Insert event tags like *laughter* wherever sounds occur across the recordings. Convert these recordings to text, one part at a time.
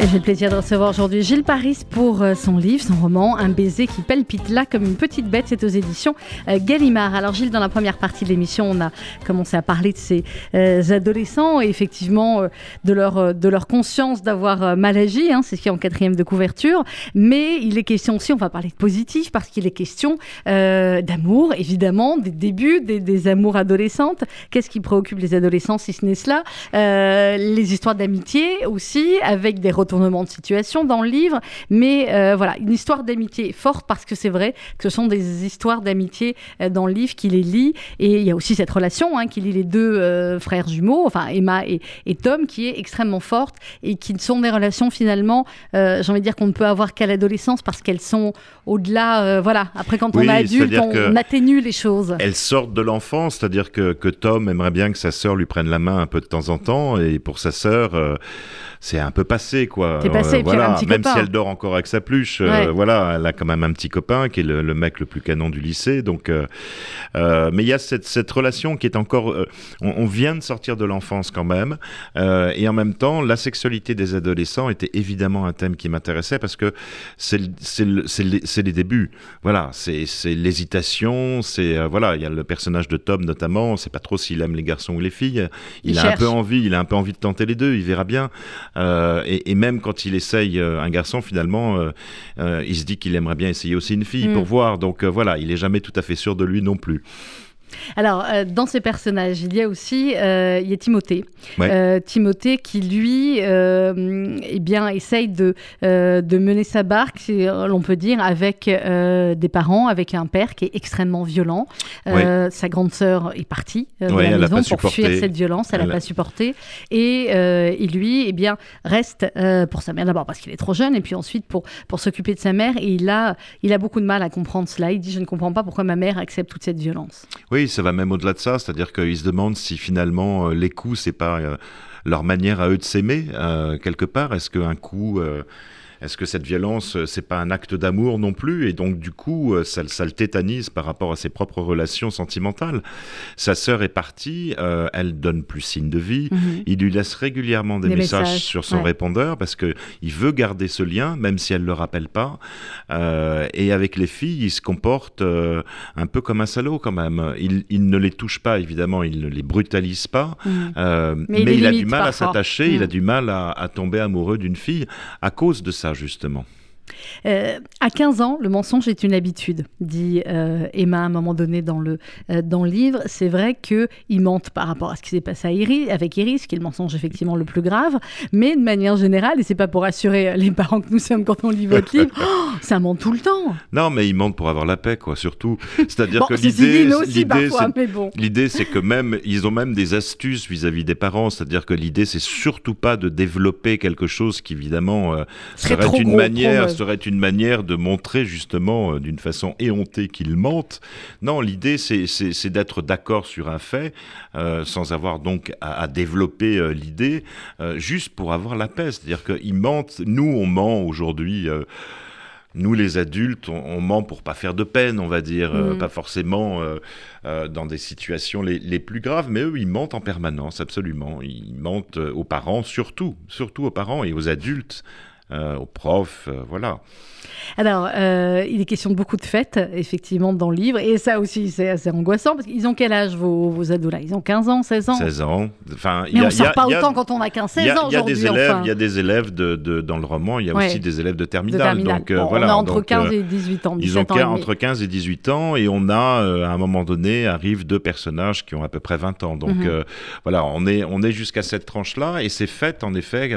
J'ai le plaisir de recevoir aujourd'hui Gilles Paris pour euh, son livre, son roman Un baiser qui palpite là comme une petite bête. C'est aux éditions euh, Gallimard. Alors Gilles, dans la première partie de l'émission, on a commencé à parler de ces euh, adolescents et effectivement de, leur, de leur conscience d'avoir mal agi. Hein, c'est ce qui est en quatrième de couverture. Mais il est question aussi, on va parler de positif parce qu'il est question d'amour, évidemment, des débuts des, amours adolescentes. Qu'est-ce qui préoccupe les adolescents si ce n'est cela? Les histoires d'amitié aussi, avec des retours de situation dans le livre, mais euh, voilà, une histoire d'amitié forte parce que c'est vrai que ce sont des histoires d'amitié euh, dans le livre qui les lit. Et il y a aussi cette relation hein, qui lie les deux euh, frères jumeaux, enfin Emma et, Tom, qui est extrêmement forte et qui sont des relations finalement, j'ai envie de dire qu'on ne peut avoir qu'à l'adolescence parce qu'elles sont au-delà, voilà, après quand on est adulte, on, atténue les choses. Elles sortent de l'enfance, c'est-à-dire que, que, Tom aimerait bien que sa sœur lui prenne la main un peu de temps en temps, et pour sa sœur, c'est un peu passé, quoi. Passé, voilà, même si elle dort encore avec sa pluche, euh, voilà, elle a quand même un petit copain qui est le, mec le plus canon du lycée. Donc, euh, euh, mais il y a cette, cette, relation qui est encore. On, vient de sortir de l'enfance quand même, et en même temps, la sexualité des adolescents était évidemment un thème qui m'intéressait parce que c'est les, les débuts. Voilà, c'est l'hésitation, c'est voilà, il y a le personnage de Tom notamment, on sait pas trop s'il aime les garçons ou les filles. Il, a un peu envie, il a un peu envie de tenter les deux, il verra bien. et, et, même quand il essaye euh, un garçon, finalement, euh, euh, il se dit qu'il aimerait bien essayer aussi une fille pour mm. voir. Donc voilà, il est jamais tout à fait sûr de lui non plus. Alors, euh, dans ces personnages, il y a aussi euh, il y a Timothée. Euh, Timothée qui, lui, eh bien, essaye de, de mener sa barque, l'on peut dire, avec des parents, avec un père qui est extrêmement violent. Sa grande sœur est partie de la maison pour fuir cette violence, elle n'a pas supporté. Et, et, lui, eh bien, reste pour sa mère, d'abord parce qu'il est trop jeune, et puis ensuite pour, pour s'occuper de sa mère. Et il a, il a beaucoup de mal à comprendre cela. Il dit, je ne comprends pas pourquoi ma mère accepte toute cette violence. Oui, ça va même au-delà de ça, c'est-à-dire qu'ils se demandent si finalement euh, les coups, c'est pas euh, leur manière à eux de s'aimer, euh, quelque part. Est-ce qu'un coup est-ce que cette violence, euh, c'est pas un acte d'amour non plus Et donc, du coup, euh, ça, le tétanise par rapport à ses propres relations sentimentales? Sa sœur est partie, euh, elle donne plus signe de vie. Mhm. Il lui laisse régulièrement des, messages, sur son répondeur parce que il veut garder ce lien, même si elle le rappelle pas. et avec les filles, il se comporte un peu comme un salaud quand même. Il, ne les touche pas, évidemment, il ne les brutalise pas, mhm. mais, il, a du mal à s'attacher, il a mhm. du mal à, à tomber amoureux d'une fille à cause de ça justement. Euh, à 15 ans, le mensonge est une habitude, dit euh, Emma à un moment donné dans le, euh, dans le livre. C'est vrai qu'il mentent par rapport à ce qui s'est passé à Iris, avec Iris, qui est le mensonge effectivement le plus grave, mais de manière générale, et c'est pas pour assurer les parents que nous sommes quand on lit votre livre, *laughs* oh, ça ment tout le temps. Non, mais ils mentent pour avoir la paix, quoi, surtout. C'est-à-dire que l'idée, l'idée, c'est que même, ils ont même des astuces vis-à-vis des parents, c'est-à-dire que l'idée, c'est surtout pas de développer quelque chose qui, évidemment, serait, une manière, serait une manière de montrer justement euh, d'une façon éhontée qu'ils mentent. Non, l'idée c'est d'être d'accord sur un fait, euh, sans avoir donc à, développer euh, l'idée, juste pour avoir la paix. C'est-à-dire qu'ils mentent, nous on ment aujourd'hui nous les adultes, on, ment pour pas faire de peine, on va dire, mm. pas forcément dans des situations les, les, plus graves, mais eux, ils mentent en permanence, absolument. Ils mentent aux parents, surtout, surtout aux parents et aux adultes. Euh, aux profs, euh, voilà. Alors, euh, il est question de beaucoup de fêtes, effectivement, dans le livre. Et ça aussi, c'est assez angoissant. Parce qu'ils ont quel âge, vos, vos ados là? Ils ont 15 ans, 16 ans? 16 ans. Enfin, Mais on ne sort pas autant quand on a 15-16 ans aujourd'hui. Il y a des élèves de, de, dans le roman, il y a aussi des élèves de terminale. Donc, voilà, on a entre 15 et 18 ans. Ils ont entre 15 et 18 ans. Et on a, à un moment donné, arrivent deux personnages qui ont à peu près 20 ans. Donc mhm. voilà, on est, on est jusqu'à cette tranche-là. Et ces fêtes, en effet,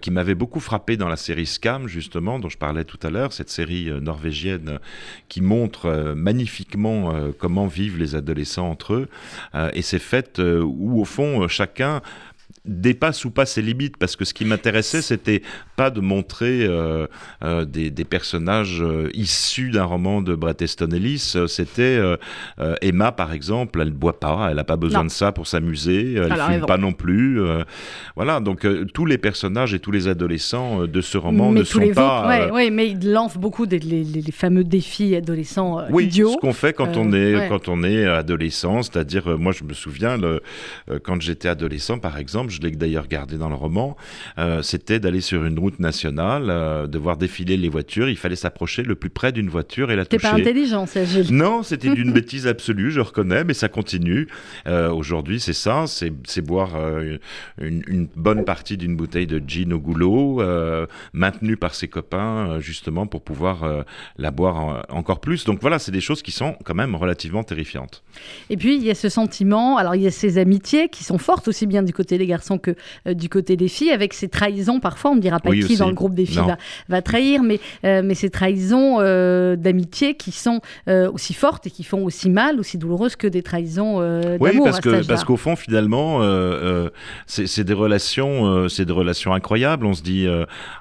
qui m'avaient beaucoup frappé dans la série Scam, justement, dont je parlais tout à l'heure, cette série euh, norvégienne qui montre euh, magnifiquement euh, comment vivent les adolescents entre eux. et c'est fait où, au fond, chacun dépasse ou pas ses limites parce que ce qui m'intéressait c'était pas de montrer euh, euh, des, personnages euh, issus d'un roman de Bret Easton Ellis. C'était Emma par exemple elle ne boit pas elle n'a pas besoin de ça pour s'amuser elle ne fume pas non plus voilà. Donc tous les personnages et tous les adolescents de ce roman ne sont pas Oui, mais il lance beaucoup des les, fameux défis adolescents oui, idiots. ce qu'on fait quand on est quand on est adolescent c'est-à-dire moi je me souviens le, quand j'étais adolescent par exemple je l'ai d'ailleurs gardé dans le roman, euh, c'était d'aller sur une route nationale, euh, de voir défiler les voitures. Il fallait s'approcher le plus près d'une voiture et la toucher. T'es pas intelligent, Gilles. *laughs* Non, c'était *laughs* d'une bêtise absolue, je reconnais, mais ça continue. Euh, aujourd'hui, c'est ça, c'est boire une, bonne partie d'une bouteille de gin au goulot, maintenue par ses copains, justement, pour pouvoir la boire encore plus. Donc voilà, c'est des choses qui sont quand même relativement terrifiantes. Et puis, il y a ce sentiment, alors il y a ces amitiés qui sont fortes aussi bien du côté des garçons que euh, du côté des filles, avec ces trahisons. Parfois, on ne dira pas qui dans le groupe des filles va, trahir, mais, euh, mais ces trahisons euh, d'amitié qui sont aussi fortes et qui font aussi mal, aussi douloureuses que des trahisons d'amour. Oui, parce que parce qu'au fond, finalement, c'est des relations, c'est des relations incroyables. On se dit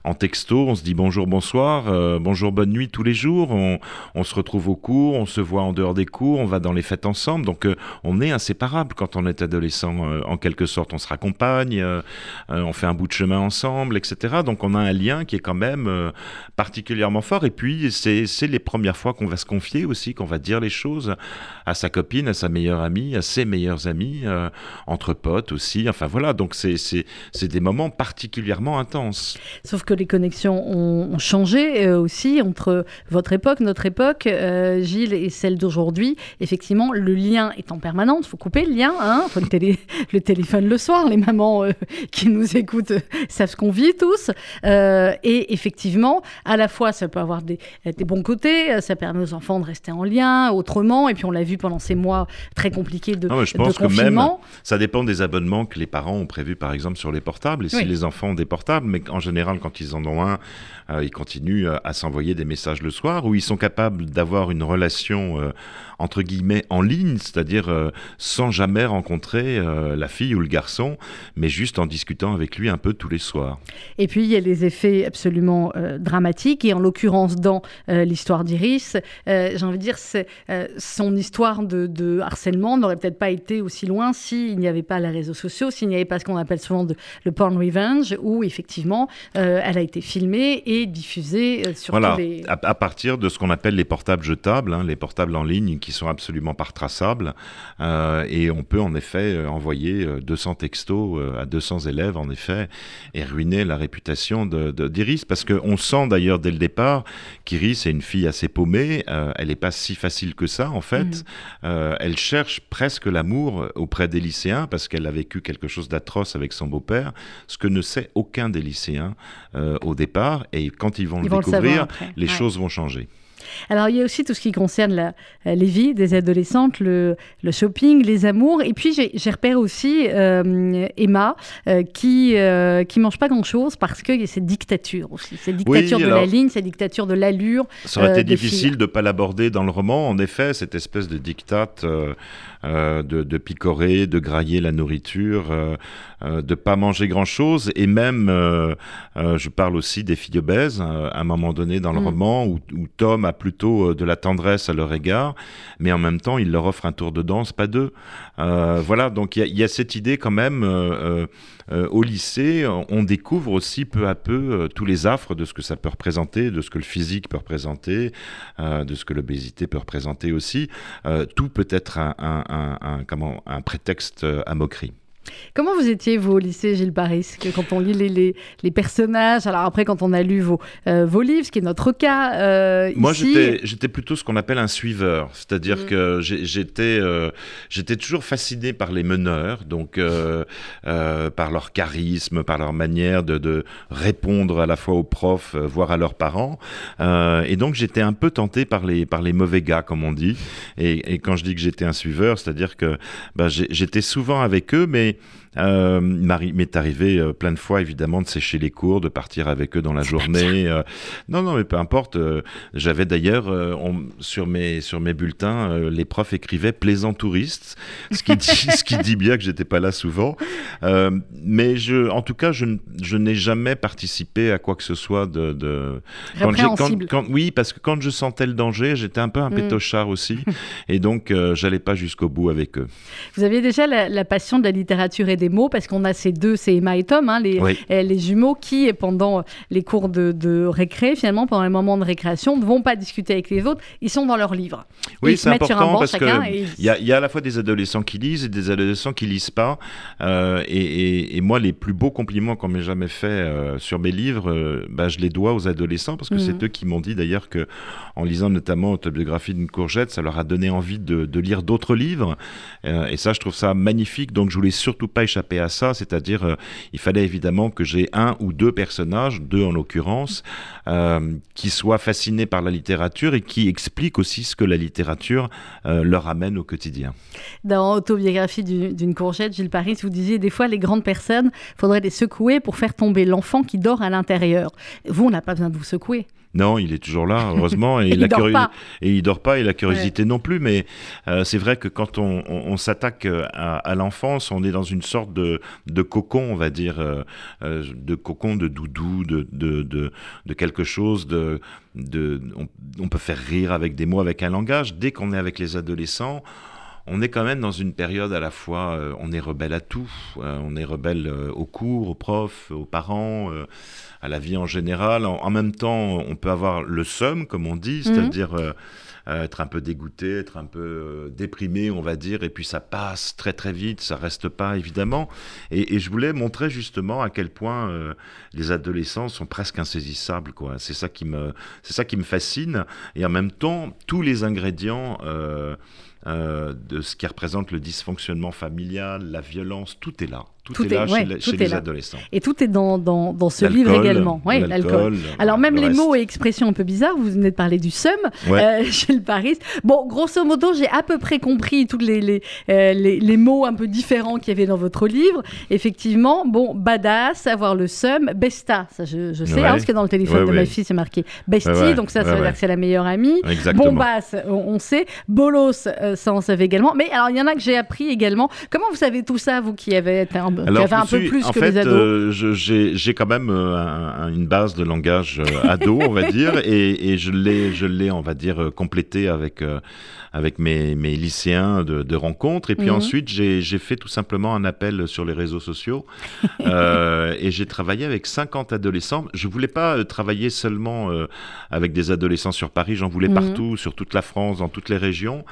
en texto, on se dit bonjour, bonsoir, bonjour, bonne nuit tous les jours. On, on, se retrouve au cours, on se voit en dehors des cours, on va dans les fêtes ensemble. Donc, on est inséparables quand on est adolescent. en quelque sorte, on se raccompagne euh, euh, on fait un bout de chemin ensemble, etc. Donc on a un lien qui est quand même euh, particulièrement fort. Et puis c'est les premières fois qu'on va se confier aussi, qu'on va dire les choses à sa copine, à sa meilleure amie, à ses meilleurs amis, entre potes aussi. Enfin voilà, donc c'est des moments particulièrement intenses. Sauf que les connexions ont, changé aussi entre votre époque, notre époque, Gilles, et celle d'aujourd'hui. Effectivement, le lien est en permanence. Il faut couper le lien, hein faut le, *laughs* le téléphone le soir. Les mamans euh, *laughs* qui nous écoutent savent ce qu'on vit tous. Euh, et effectivement, à la fois, ça peut avoir des, des, bons côtés, ça permet aux enfants de rester en lien autrement. Et puis, on l'a vu pendant ces mois très compliqués de, non, je pense Que même, ça dépend des abonnements que les parents ont prévus, par exemple, sur les portables. Et si les enfants ont des portables, mais en général, quand ils en ont un, euh, ils continuent à s'envoyer des messages le soir, où ils sont capables d'avoir une relation entre guillemets en ligne, c'est-à-dire euh, sans jamais rencontrer euh, la fille ou le garçon, mais juste en discutant avec lui un peu tous les soirs. Et puis il y a les effets absolument euh, dramatiques, et en l'occurrence dans l'histoire d'Iris, j'ai envie de dire, c'est son histoire de, harcèlement n'aurait peut-être pas été aussi loin s'il n'y avait pas les réseaux sociaux, s'il n'y avait pas ce qu'on appelle souvent de, le porn revenge, où effectivement elle a été filmée et diffusée sur voilà, les... À, à, partir de ce qu'on appelle les portables jetables, hein, les portables en ligne qui sont absolument pas retraçables. Euh, et on peut en effet euh, envoyer 200 euh, textos à 200 élèves, en effet, et ruiner la réputation d'Iris. Parce qu'on sent d'ailleurs dès le départ qu'Iris est une fille assez paumée. elle n'est pas si facile que ça, en fait. Mmh. elle cherche presque l'amour auprès des lycéens parce qu'elle a vécu quelque chose d'atroce avec son beau-père, ce que ne sait aucun des lycéens au départ. Et quand ils vont le découvrir, les choses vont changer. Alors, il y a aussi tout ce qui concerne la, euh, les vies des adolescentes, le, le, shopping, les amours. Et puis, j'ai repéré aussi euh, Emma, euh, qui ne qui mange pas grand-chose parce qu'il y a cette dictature aussi. Cette dictature de la ligne, cette dictature de l'allure. Ça aurait été difficile de ne pas l'aborder dans le roman. En effet, cette espèce de dictate de, de, picorer, de grailler la nourriture, de de pas manger grand-chose. Et même, je parle aussi des filles obèses, à un moment donné dans le mm. roman, où, où Tom a plutôt euh, de la tendresse à leur égard, mais en même temps, il leur offre un tour de danse, pas deux. Euh, voilà, donc il y, a cette idée quand même, euh, au lycée, on découvre aussi peu à peu tous les affres de ce que ça peut représenter, de ce que le physique peut représenter, de ce que l'obésité peut représenter aussi. tout peut être un, un prétexte à moquerie. Comment vous étiez, vous, au lycée Gilles Paris Quand on lit les, les, personnages, alors après, quand on a lu vos, euh, vos livres, ce qui est notre cas. Euh, Moi, j'étais plutôt ce qu'on appelle un suiveur. C'est-à-dire mm. que j'étais euh, j'étais toujours fasciné par les meneurs, donc par leur charisme, par leur manière de, de, répondre à la fois aux profs, voire à leurs parents. et donc, j'étais un peu tenté par les, par les mauvais gars, comme on dit. Et, et quand je dis que j'étais un suiveur, c'est-à-dire que bah, j'étais souvent avec eux, mais mais Euh, m'est arrivé euh, plein de fois, évidemment, de sécher les cours, de partir avec eux dans la journée. Euh. non, non, mais peu importe. J'avais d'ailleurs, sur, mes, sur mes bulletins, les profs écrivaient plaisant touriste, ce qui dit, *laughs* ce qui dit bien que j'étais pas là souvent. mais je, en tout cas, je, je n'ai jamais participé à quoi que ce soit de. de... Quand quand, quand, oui, parce que quand je sentais le danger, j'étais un peu un mm. pétochard aussi. *laughs* et donc, j'allais pas jusqu'au bout avec eux. Vous aviez déjà la, la passion de la littérature et des mots, parce qu'on a ces deux, c'est Emma et Tom, hein, les, euh, les, jumeaux, qui, pendant les cours de, de, récré, finalement, pendant les moments de récréation, ne vont pas discuter avec les autres, ils sont dans leur livre. Oui, c'est important parce qu'il y, a, y a à la fois des adolescents qui lisent et des adolescents qui lisent pas. Euh, et, et, moi, les plus beaux compliments qu'on m'ait jamais fait euh, sur mes livres, bah, je les dois aux adolescents, parce que c'est mhm. eux qui m'ont dit d'ailleurs que, en lisant notamment Autobiographie d'une courgette, ça leur a donné envie de, de lire d'autres livres. et ça, je trouve ça magnifique. Donc, je voulais surtout pas échapper à ça, c'est-à-dire euh, il fallait évidemment que j'ai un ou deux personnages, deux en l'occurrence, euh, qui soient fascinés par la littérature et qui expliquent aussi ce que la littérature euh, leur amène au quotidien. Dans Autobiographie d'une courgette, Gilles Paris, vous disiez des fois les grandes personnes, faudrait les secouer pour faire tomber l'enfant qui dort à l'intérieur. Vous, on n'a pas besoin de vous secouer. Non, il est toujours là, *laughs* heureusement, et, il, dort pas. et il dort pas, et la curiosité non plus. Mais euh, c'est vrai que quand on, s'attaque euh, à, l'enfance, on est dans une sorte de, cocon, on va dire, euh, de cocon, de doudou, de, de, quelque chose de, on, peut faire rire avec des mots, avec un langage. Dès qu'on est avec les adolescents, on est quand même dans une période à la fois, on est rebelle à tout, on est rebelle aux cours, aux profs, aux parents à la vie en général. En, même temps, on peut avoir le somme, comme on dit, mhm. c'est-à-dire euh, euh, être un peu dégoûté, être un peu euh, déprimé, on va dire, et puis ça passe très très vite, ça reste pas évidemment. Et, je voulais montrer justement à quel point les adolescents sont presque insaisissables, quoi. C'est ça qui me, c'est ça qui me fascine. Et en même temps, tous les ingrédients. De ce qui représente le dysfonctionnement familial, la violence, tout est là. Tout, est là chez, les adolescents. Et tout est dans, dans, dans ce livre également. Oui, l'alcool. Alors même les mots et expressions un peu bizarres, vous venez de parler du seum euh, *laughs* chez le Paris. Bon, grosso modo, j'ai à peu près compris tous les, les, euh, les, les, mots un peu différents qu'il y avait dans votre livre. Effectivement, bon, badass, avoir le seum, besta, ça je, je sais, hein, parce que dans le téléphone de ma fille, c'est marqué bestie, donc ça, ça veut dire que c'est la meilleure amie. Bombasse, on, on, sait. Bolos, euh, ça on savait également. Mais alors, il y en a que j'ai appris également. Comment vous savez tout ça, vous qui avez été un alors, un peu plus en que fait, les ados. Euh, j'ai quand même euh, une base de langage euh, ado, on va dire, *laughs* et, et je l'ai, on va dire, complété avec avec mes, mes lycéens de, de rencontres. Et puis mhm. ensuite, j'ai fait tout simplement un appel sur les réseaux sociaux *laughs* euh, et j'ai travaillé avec 50 adolescents. Je voulais pas travailler seulement euh, avec des adolescents sur Paris, j'en voulais mhm. partout, sur toute la France, dans toutes les régions.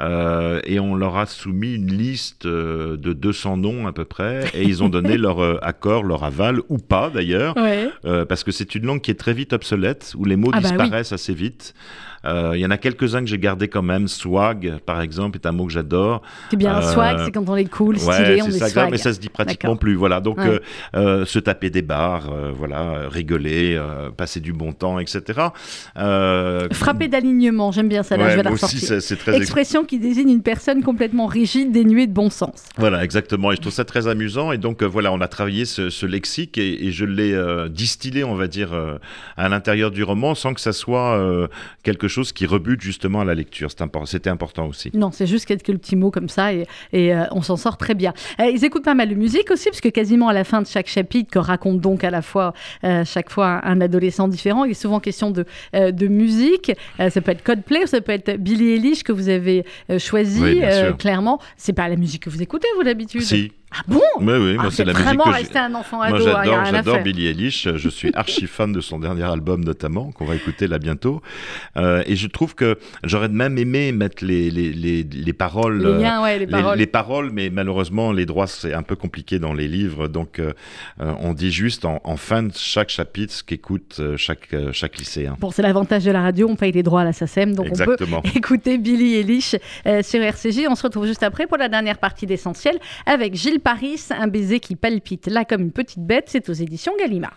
Euh, et on leur a soumis une liste de 200 noms à peu près et ils ont donné leur accord, leur aval ou pas d'ailleurs, ouais. parce que c'est une langue qui est très vite obsolète, où les mots ah bah disparaissent assez vite. Il y en a quelques-uns que j'ai gardés quand même, swag, par exemple, est un mot que j'adore. C'est bien, euh, swag, c'est quand on est cool, stylé, on est, ça, swag. Mais ça se dit pratiquement plus. Voilà, donc euh, euh, se taper des barres, voilà, rigoler, passer du bon temps, etc. Frapper d'alignement, j'aime bien ça. Là, je vais la ressortir. Très Expression qui désigne une personne complètement rigide, dénuée de bon sens. Voilà, exactement. Et je trouve ça très amusant. Et donc voilà, on a travaillé ce, lexique et, je l'ai distillé, on va dire, à l'intérieur du roman, sans que ça soit quelque chose qui rebute justement à la lecture. C'était important aussi. Non, c'est juste quelques petits mots comme ça et, euh, on s'en sort très bien. Euh, ils écoutent pas mal de musique aussi, parce que quasiment à la fin de chaque chapitre, que raconte donc à la fois euh, chaque fois un adolescent différent, il est souvent question de, de musique. ça peut être Coldplay, ça peut être Billie Eilish que vous avez choisi. Oui, clairement, c'est pas la musique que vous écoutez, vous d'habitude Si. Ah bon Oui, oui, moi ah, c'est la musique vraiment resté un enfant ado. Moi j'adore, j'adore Billie Eilish. Je suis *laughs* archi fan de son dernier album notamment, qu'on va écouter là bientôt. Euh, et je trouve que j'aurais même aimé mettre les, les, les, les paroles, les, liens, ouais, les, paroles. les, paroles, mais malheureusement les droits c'est un peu compliqué dans les livres, donc euh, euh on dit juste en, en, fin de chaque chapitre ce qu'écoute chaque chaque lycéen. Bon, c'est l'avantage de la radio, on paye les droits à la SACEM, donc Exactement. on peut *laughs* écouter Billie Eilish sur RCJ. On se retrouve juste après pour la dernière partie d'essentiel avec Gilles Paris, un baiser qui palpite là comme une petite bête, c'est aux éditions Gallimard.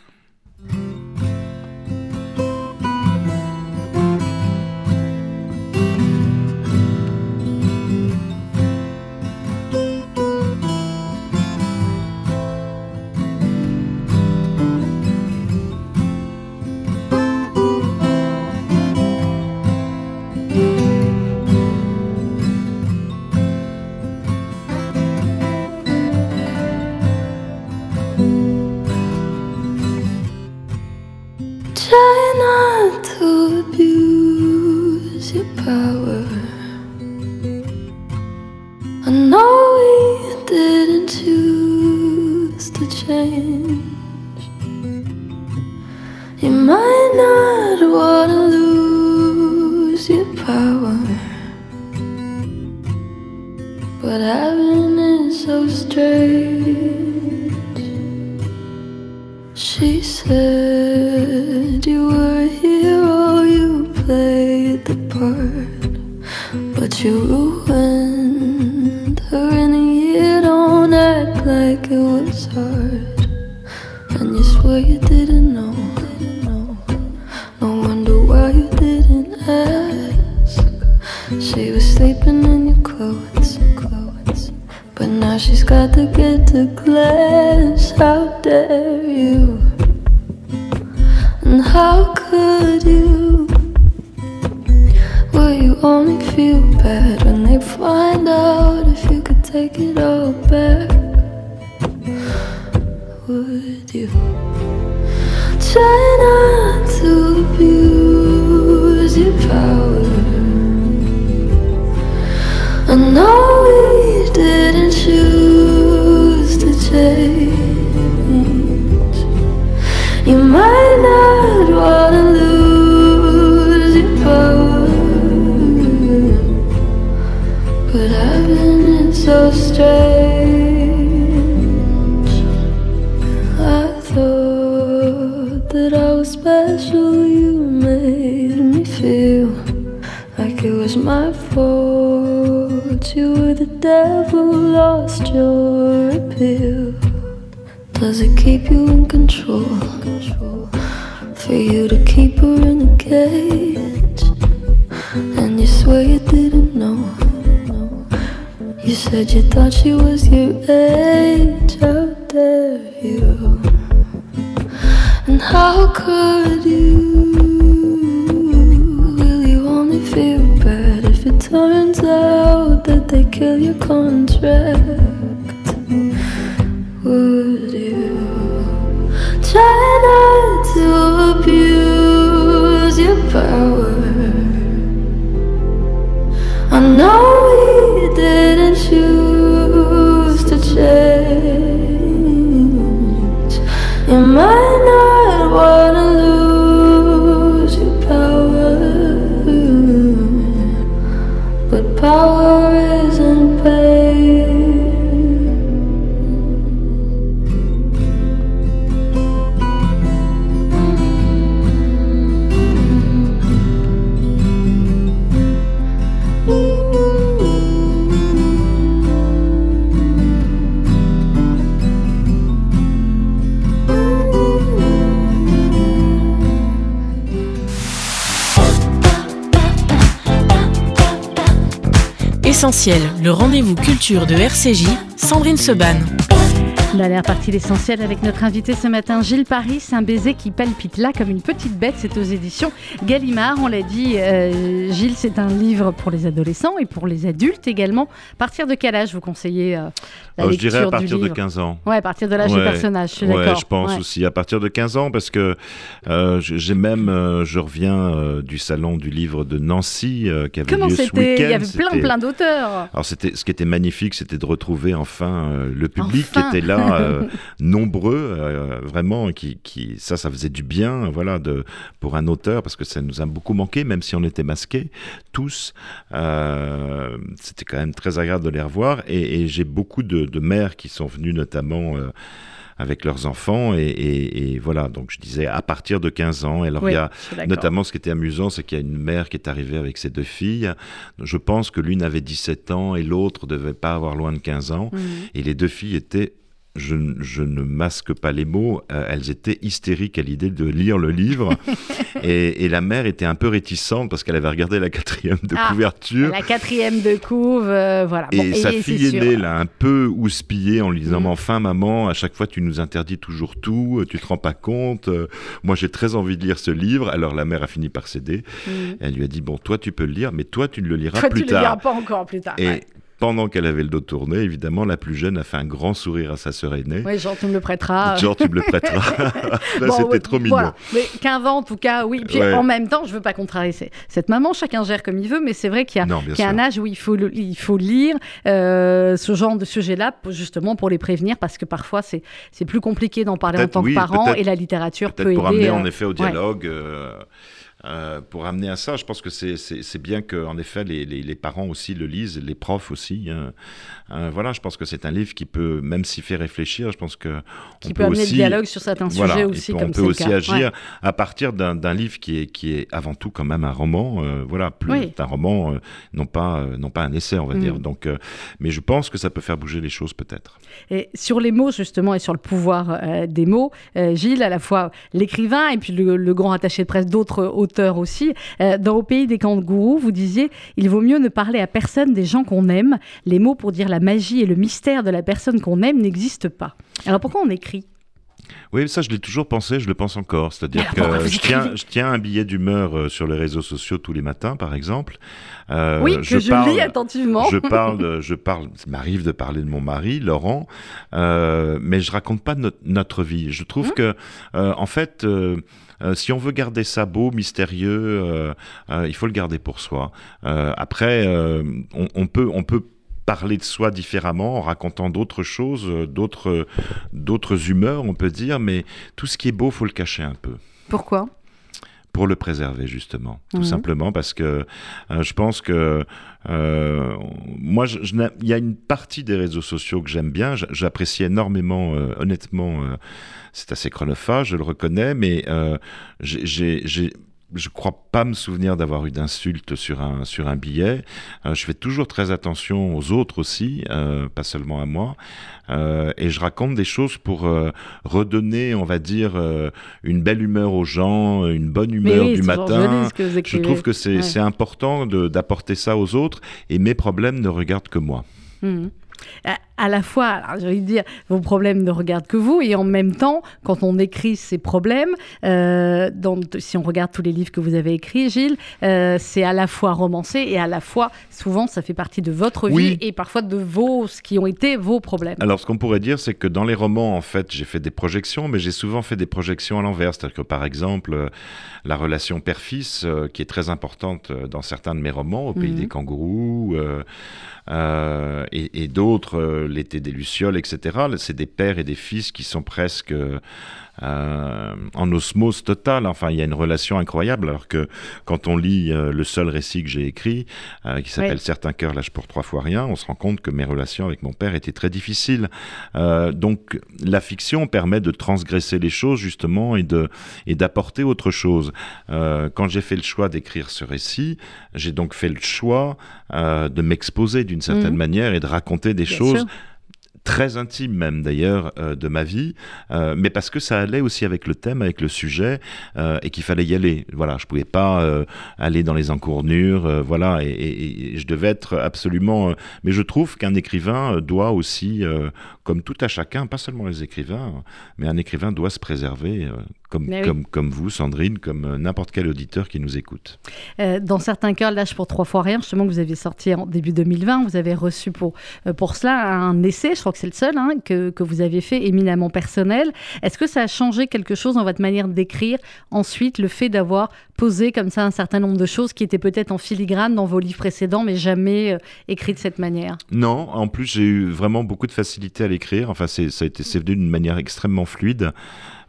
Only feel bad when they find out if you could take it all back? Would you? Try not to abuse your power. I know we didn't choose to change. You might not wanna so strange. I thought that I was special, you made me feel like it was my fault. You were the devil, lost your appeal. Does it keep you in control? For you to keep her in a cage, and you swear you didn't know. You said you thought she was your age. How dare you? And how could you? Will you only feel bad if it turns out that they kill your contract? Le rendez-vous culture de RCJ, Sandrine Seban. Dernière partie l'essentiel avec notre invité ce matin, Gilles Paris, un baiser qui palpite là comme une petite bête. C'est aux éditions Gallimard. On l'a dit, euh, Gilles, c'est un livre pour les adolescents et pour les adultes également. À partir de quel âge vous conseillez euh, la Oh, je dirais à du partir de livre? 15 ans. Ouais, à partir de l'âge du Ouais. personnage, je suis Ouais, d'accord. je pense Ouais. aussi à partir de 15 ans parce que euh, j'ai même, euh, je reviens euh, du salon du livre de Nancy euh, qui avait Comment lieu ce week-end. Il y avait plein, plein d'auteurs. Alors c'était, ce qui était magnifique, c'était de retrouver enfin euh, le public Enfin. qui était là, *laughs* euh, nombreux, euh, vraiment, qui, qui, ça, ça faisait du bien, voilà, de, pour un auteur, parce que ça nous a beaucoup manqué, même si on était masqués, tous. Euh, c'était quand même très agréable de les revoir, et, et j'ai beaucoup de, de mères qui sont venues notamment. avec leurs enfants et, et- et voilà donc je disais à partir de 15 ans alors Oui, il y a. Notamment, ce qui était amusant, c'est qu'il y a une mère qui est arrivée avec ses deux filles. Je pense que l'une avait 17 ans et l'autre devait pas avoir loin de 15 ans. Mhm. Et les deux filles étaient, je, je ne masque pas les mots, euh, elles étaient hystériques à l'idée de lire le livre. *laughs* et, et la mère était un peu réticente parce qu'elle avait regardé la quatrième de Ah, couverture. La quatrième de couve, euh, voilà. Et sa fille sûr. aînée l'a un peu houspillée en lui disant. Mais Enfin, maman, à chaque fois, tu nous interdis toujours tout, euh, tu te rends pas compte. euh, Moi, j'ai très envie de lire ce livre. Alors, la mère a fini par céder. Mhm. Elle lui a dit Bon, toi, tu peux le lire, mais toi, tu ne le liras Toi, plus tu le liras tard. pas encore plus tard. Et ouais. Pendant qu'elle avait le dos tourné, évidemment, la plus jeune a fait un grand sourire à sa sœur aînée. Oui, genre, tu me le prêteras. *laughs* Genre, tu me le prêteras. *laughs* Là, Bon, c'était ouais, trop mignon. Voilà. Mais 15 ans, en tout cas, oui. Puis Ouais. en même temps, je veux pas contrarier cette maman. Chacun gère comme il veut, mais c'est vrai qu'il y a, Non, bien qu'il y a sûr. un âge où il faut, le- il faut lire euh, ce genre de sujet-là, justement pour les prévenir, parce que parfois, c'est c'est plus compliqué d'en parler en tant oui, que parent, et la littérature peut aider. pour amener euh, en effet au ouais. dialogue. euh, euh, pour amener à ça. Je pense que c'est bien que, en effet, les, les, parents aussi le lisent, les profs aussi. Hein. Euh, voilà, je pense que c'est un livre qui peut, même s'y fait réfléchir, je pense que qui peut, amener le dialogue sur certains sujets aussi. on peut aussi agir à partir d'un livre qui est, qui est avant tout quand même un roman. Euh, voilà, plus un roman, non pas non pas un essai, on va mm. dire. Donc, mais je pense que ça peut faire bouger les choses peut-être. Et sur les mots justement et sur le pouvoir des mots, Gilles, à la fois l'écrivain et puis le, le grand attaché de presse d'autres auteurs aussi. Euh, dans Au pays des kangourous, vous disiez il vaut mieux ne parler à personne des gens qu'on aime. Les mots pour dire la magie et le mystère de la personne qu'on aime n'existent pas. Alors pourquoi on écrit? Oui, ça, je l'ai toujours pensé, je le pense encore. C'est-à-dire que je tiens, je tiens, un billet d'humeur euh, sur les réseaux sociaux tous les matins, par exemple. Euh, oui, que je, je lis attentivement. Je *laughs* parle, je parle, ça m'arrive de parler de mon mari, Laurent, euh, mais je raconte pas notre vie. Je trouve mmh. que, en fait, si on veut garder ça beau, mystérieux, il faut le garder pour soi. après, on, on, peut, on peut parler de soi différemment en racontant d'autres choses, euh, d'autres, d'autres humeurs, on peut dire, mais tout ce qui est beau, faut le cacher un peu. Pourquoi? Pour le préserver justement, tout simplement parce que euh, je pense que euh, moi, il y a une partie des réseaux sociaux que j'aime bien, j'apprécie énormément, honnêtement, c'est assez chronophage, je le reconnais, mais j'ai je crois pas me souvenir d'avoir eu d'insultes sur un, sur un billet. Euh, je fais toujours très attention aux autres aussi, euh, pas seulement à moi. Euh, et je raconte des choses pour redonner, on va dire, une belle humeur aux gens, une bonne humeur du matin. je trouve que c'est important d'apporter ça aux autres. Et mes problèmes ne regardent que moi. Mmh à la fois, j'ai envie de dire, vos problèmes ne regardent que vous, et en même temps, quand on écrit ces problèmes, euh, si on regarde tous les livres que vous avez écrits, Gilles, euh, c'est à la fois romancé et à la fois, souvent, ça fait partie de votre vie et parfois de vos, ce qui ont été vos problèmes. Alors, ce qu'on pourrait dire, c'est que dans les romans, en fait, j'ai fait des projections, mais j'ai souvent fait des projections à l'envers. C'est-à-dire que, par exemple, euh, la relation père-fils, qui est très importante dans certains de mes romans, Au pays mhm. des kangourous, et, et d'autres l'été des Lucioles, etc. C'est des pères et des fils qui sont presque euh, en osmose totale. Enfin, il y a une relation incroyable. Alors que quand on lit euh, le seul récit que j'ai écrit, euh, qui s'appelle Certains cœurs lâchent pour trois fois rien, on se rend compte que mes relations avec mon père étaient très difficiles. donc, la fiction permet de transgresser les choses justement et de et d'apporter autre chose. quand j'ai fait le choix d'écrire ce récit, j'ai donc fait le choix de m'exposer d'une certaine mmh. manière et de raconter des choses très intime même d'ailleurs euh, de ma vie, euh, mais parce que ça allait aussi avec le thème, avec le sujet, euh, et qu'il fallait y aller. Voilà, je pouvais pas aller dans les encournures, voilà, et, je devais être absolument. mais je trouve qu'un écrivain doit aussi, comme tout à chacun, pas seulement les écrivains, mais un écrivain doit se préserver comme, comme, comme, vous, Sandrine, comme n'importe quel auditeur qui nous écoute. dans certains cas, lâche pour trois fois rien, justement, que vous aviez sorti en début 2020, vous avez reçu pour, pour cela un essai, je crois que c'est le seul hein, que, que, vous avez fait, éminemment personnel. Est-ce que ça a changé quelque chose dans votre manière d'écrire ensuite, le fait d'avoir posé comme ça un certain nombre de choses qui étaient peut-être en filigrane dans vos livres précédents, mais jamais euh, écrit de cette manière? Non, en plus j'ai eu vraiment beaucoup de facilité à l'écrire. Enfin, ça a été, c'est venu d'une manière extrêmement fluide.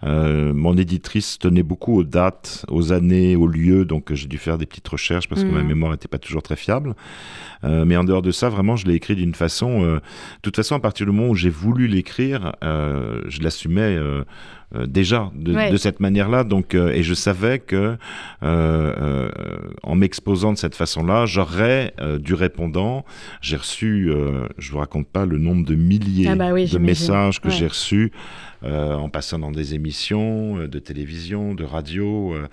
Euh, mon éditrice tenait beaucoup aux dates, aux années, aux lieux, donc j'ai dû faire des petites recherches parce que ma mmh. mémoire n'était pas toujours très fiable. Euh, mais en dehors de ça, vraiment, je l'ai écrit d'une façon. Euh, de toute façon, à partir du moment où j'ai voulu l'écrire, je l'assumais. Déjà de, cette manière-là. Donc, et je savais que en m'exposant de cette façon-là, j'aurais du répondant. J'ai reçu, je vous raconte pas le nombre de milliers ah bah de messages que j'ai reçus euh, en passant dans des émissions euh, de télévision, de radio, euh,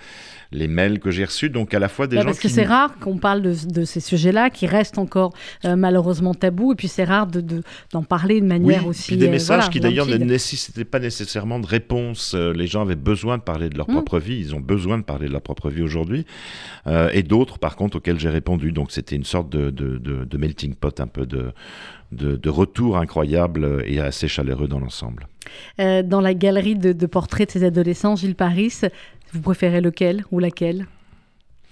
les mails que j'ai reçus. Donc à la fois des gens parce que c'est rare qu'on parle de, ces sujets-là qui restent encore malheureusement tabous et puis c'est rare de, d'en parler de manière aussi. des messages qui d'ailleurs ne nécessitaient pas nécessairement de réponse. les gens avaient besoin de parler de leur mmh. propre vie. Ils ont besoin de parler de leur propre vie aujourd'hui. et d'autres, par contre, auxquels j'ai répondu. Donc c'était une sorte de, de, melting pot, un peu de, de, retour incroyable et assez chaleureux dans l'ensemble. Euh, dans la galerie de, portraits de ces adolescents, Gilles Paris, vous préférez lequel ou laquelle?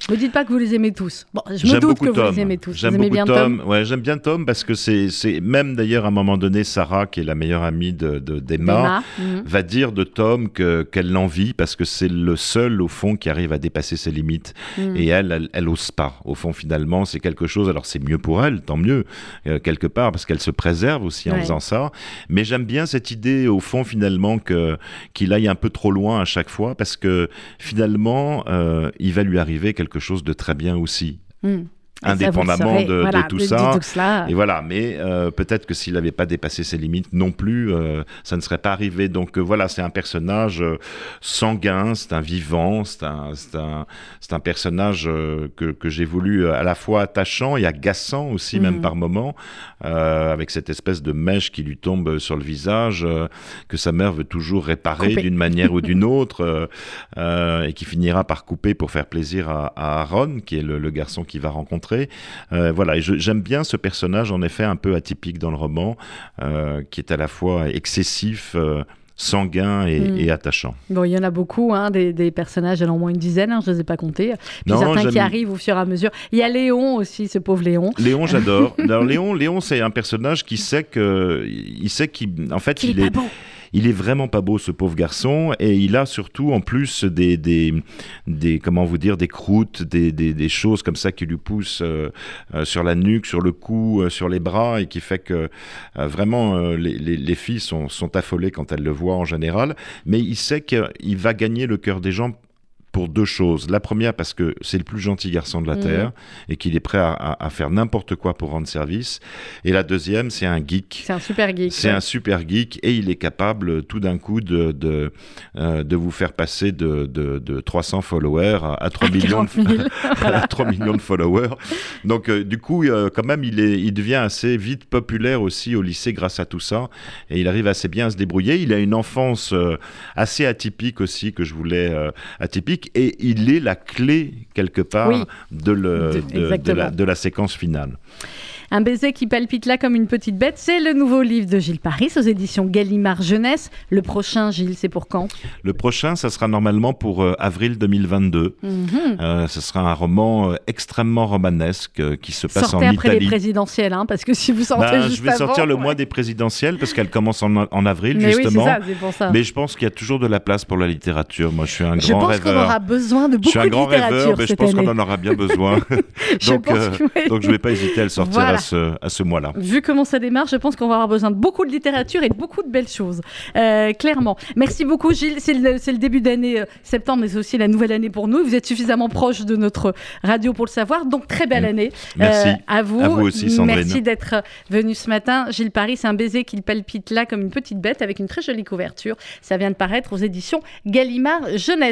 Ne dites pas que vous les aimez tous. Bon, je me doute que vous les aimez tous. J'aime bien Tom. Ouais, j'aime bien Tom parce que c'est même d'ailleurs à un moment donné, Sarah, qui est la meilleure amie de d'Emma, mhm. va dire de Tom que qu'elle l'envie parce que c'est le seul au fond qui arrive à dépasser ses limites. Mhm. Et elle, elle, elle, ose pas. Au fond, finalement, c'est quelque chose. Alors c'est mieux pour elle, tant mieux euh, quelque part parce qu'elle se préserve aussi en faisant ça. Mais j'aime bien cette idée au fond finalement que qu'il aille un peu trop loin à chaque fois parce que finalement, euh, il va lui arriver quelque chose de très bien aussi. Hmm indépendamment de, tout ça. Et voilà, mais euh, peut-être que s'il n'avait pas dépassé ses limites non plus, euh, ça ne serait pas arrivé. Donc euh, voilà, c'est un personnage sanguin, c'est un vivant, c'est un, un, un, personnage que, que j'ai voulu à la fois attachant et agaçant aussi, même mm. par moments, avec cette espèce de mèche qui lui tombe sur le visage, que sa mère veut toujours réparer d'une manière ou d'une *laughs* autre, et qui finira par couper pour faire plaisir à, à Aaron, qui est le, le garçon qui va rencontrer euh, voilà, j'aime bien ce personnage, en effet, un peu atypique dans le roman, euh, qui est à la fois excessif euh, sanguin hmm. et, attachant. Bon, il y en a beaucoup, hein, des, personnages, il y en a au moins une dizaine, hein, je ne les ai pas comptés. Puis certains qui arrivent au fur et à mesure. Il y a Léon aussi, ce pauvre Léon. Léon, j'adore. *laughs* Léon, Léon c'est un personnage qui sait que, il sait qu'il, en fait, il, est, il est vraiment pas beau ce pauvre garçon et il a surtout en plus des, des, des comment vous dire des croûtes, des, des, des choses comme ça qui lui poussent euh, euh, sur la nuque, sur le cou, euh, sur les bras et qui fait que vraiment les, les, les, filles sont, sont affolées quand elles le voient en général. Mais il sait qu'il va gagner le cœur des gens pour deux choses. La première, parce que c'est le plus gentil garçon de la mhm. Terre et qu'il est prêt à, faire n'importe quoi pour rendre service. Et la deuxième, c'est un geek. C'est un super geek. C'est un super geek et il est capable tout d'un coup de, de, euh, de, vous faire passer de, de 300 followers à, 3, millions de, 3 *laughs* *laughs* millions de followers. Donc, euh, du coup, euh, quand même, il, est, il devient assez vite populaire aussi au lycée grâce à tout ça. Et il arrive assez bien à se débrouiller. Il a une enfance assez atypique aussi, que je voulais atypique et il est la clé quelque part de, de la séquence finale. Un baiser qui palpite là comme une petite bête, c'est le nouveau livre de Gilles Paris aux éditions Gallimard Jeunesse. Le prochain, Gilles, c'est pour quand? Le prochain, ça sera normalement pour euh, avril 2022. Mhm. Euh, ce sera un roman euh, extrêmement romanesque qui se passe Sortez en après les présidentielles, hein, parce que si vous sortez ben, juste Je vais sortir le mois des présidentielles parce qu'elle commence en, avril Mais justement. Oui, ça, pour ça. Mais je pense qu'il y a toujours de la place pour la littérature. Moi, je suis un grand rêveur. Je pense qu'on aura besoin de beaucoup de littérature. Je suis un grand rêveur, mais je pense qu'on en aura bien besoin. *laughs* *laughs* donc, je donc, je ne vais pas hésiter à le sortir à ce, mois-là. Vu comment ça démarre, je pense qu'on va avoir besoin de beaucoup de littérature et de beaucoup de belles choses. Euh, clairement. Merci beaucoup, Gilles. C'est le, début d'année euh, septembre, mais c'est aussi la nouvelle année pour nous. Vous êtes suffisamment proche de notre radio pour le savoir. Donc, très belle mm. année. Merci. Euh, à vous. À vous aussi, Sandrine. Merci d'être venu ce matin. Gilles Paris, c'est un baiser qui palpite là comme une petite bête avec une très jolie couverture. Ça vient de paraître aux éditions Gallimard Jeunesse.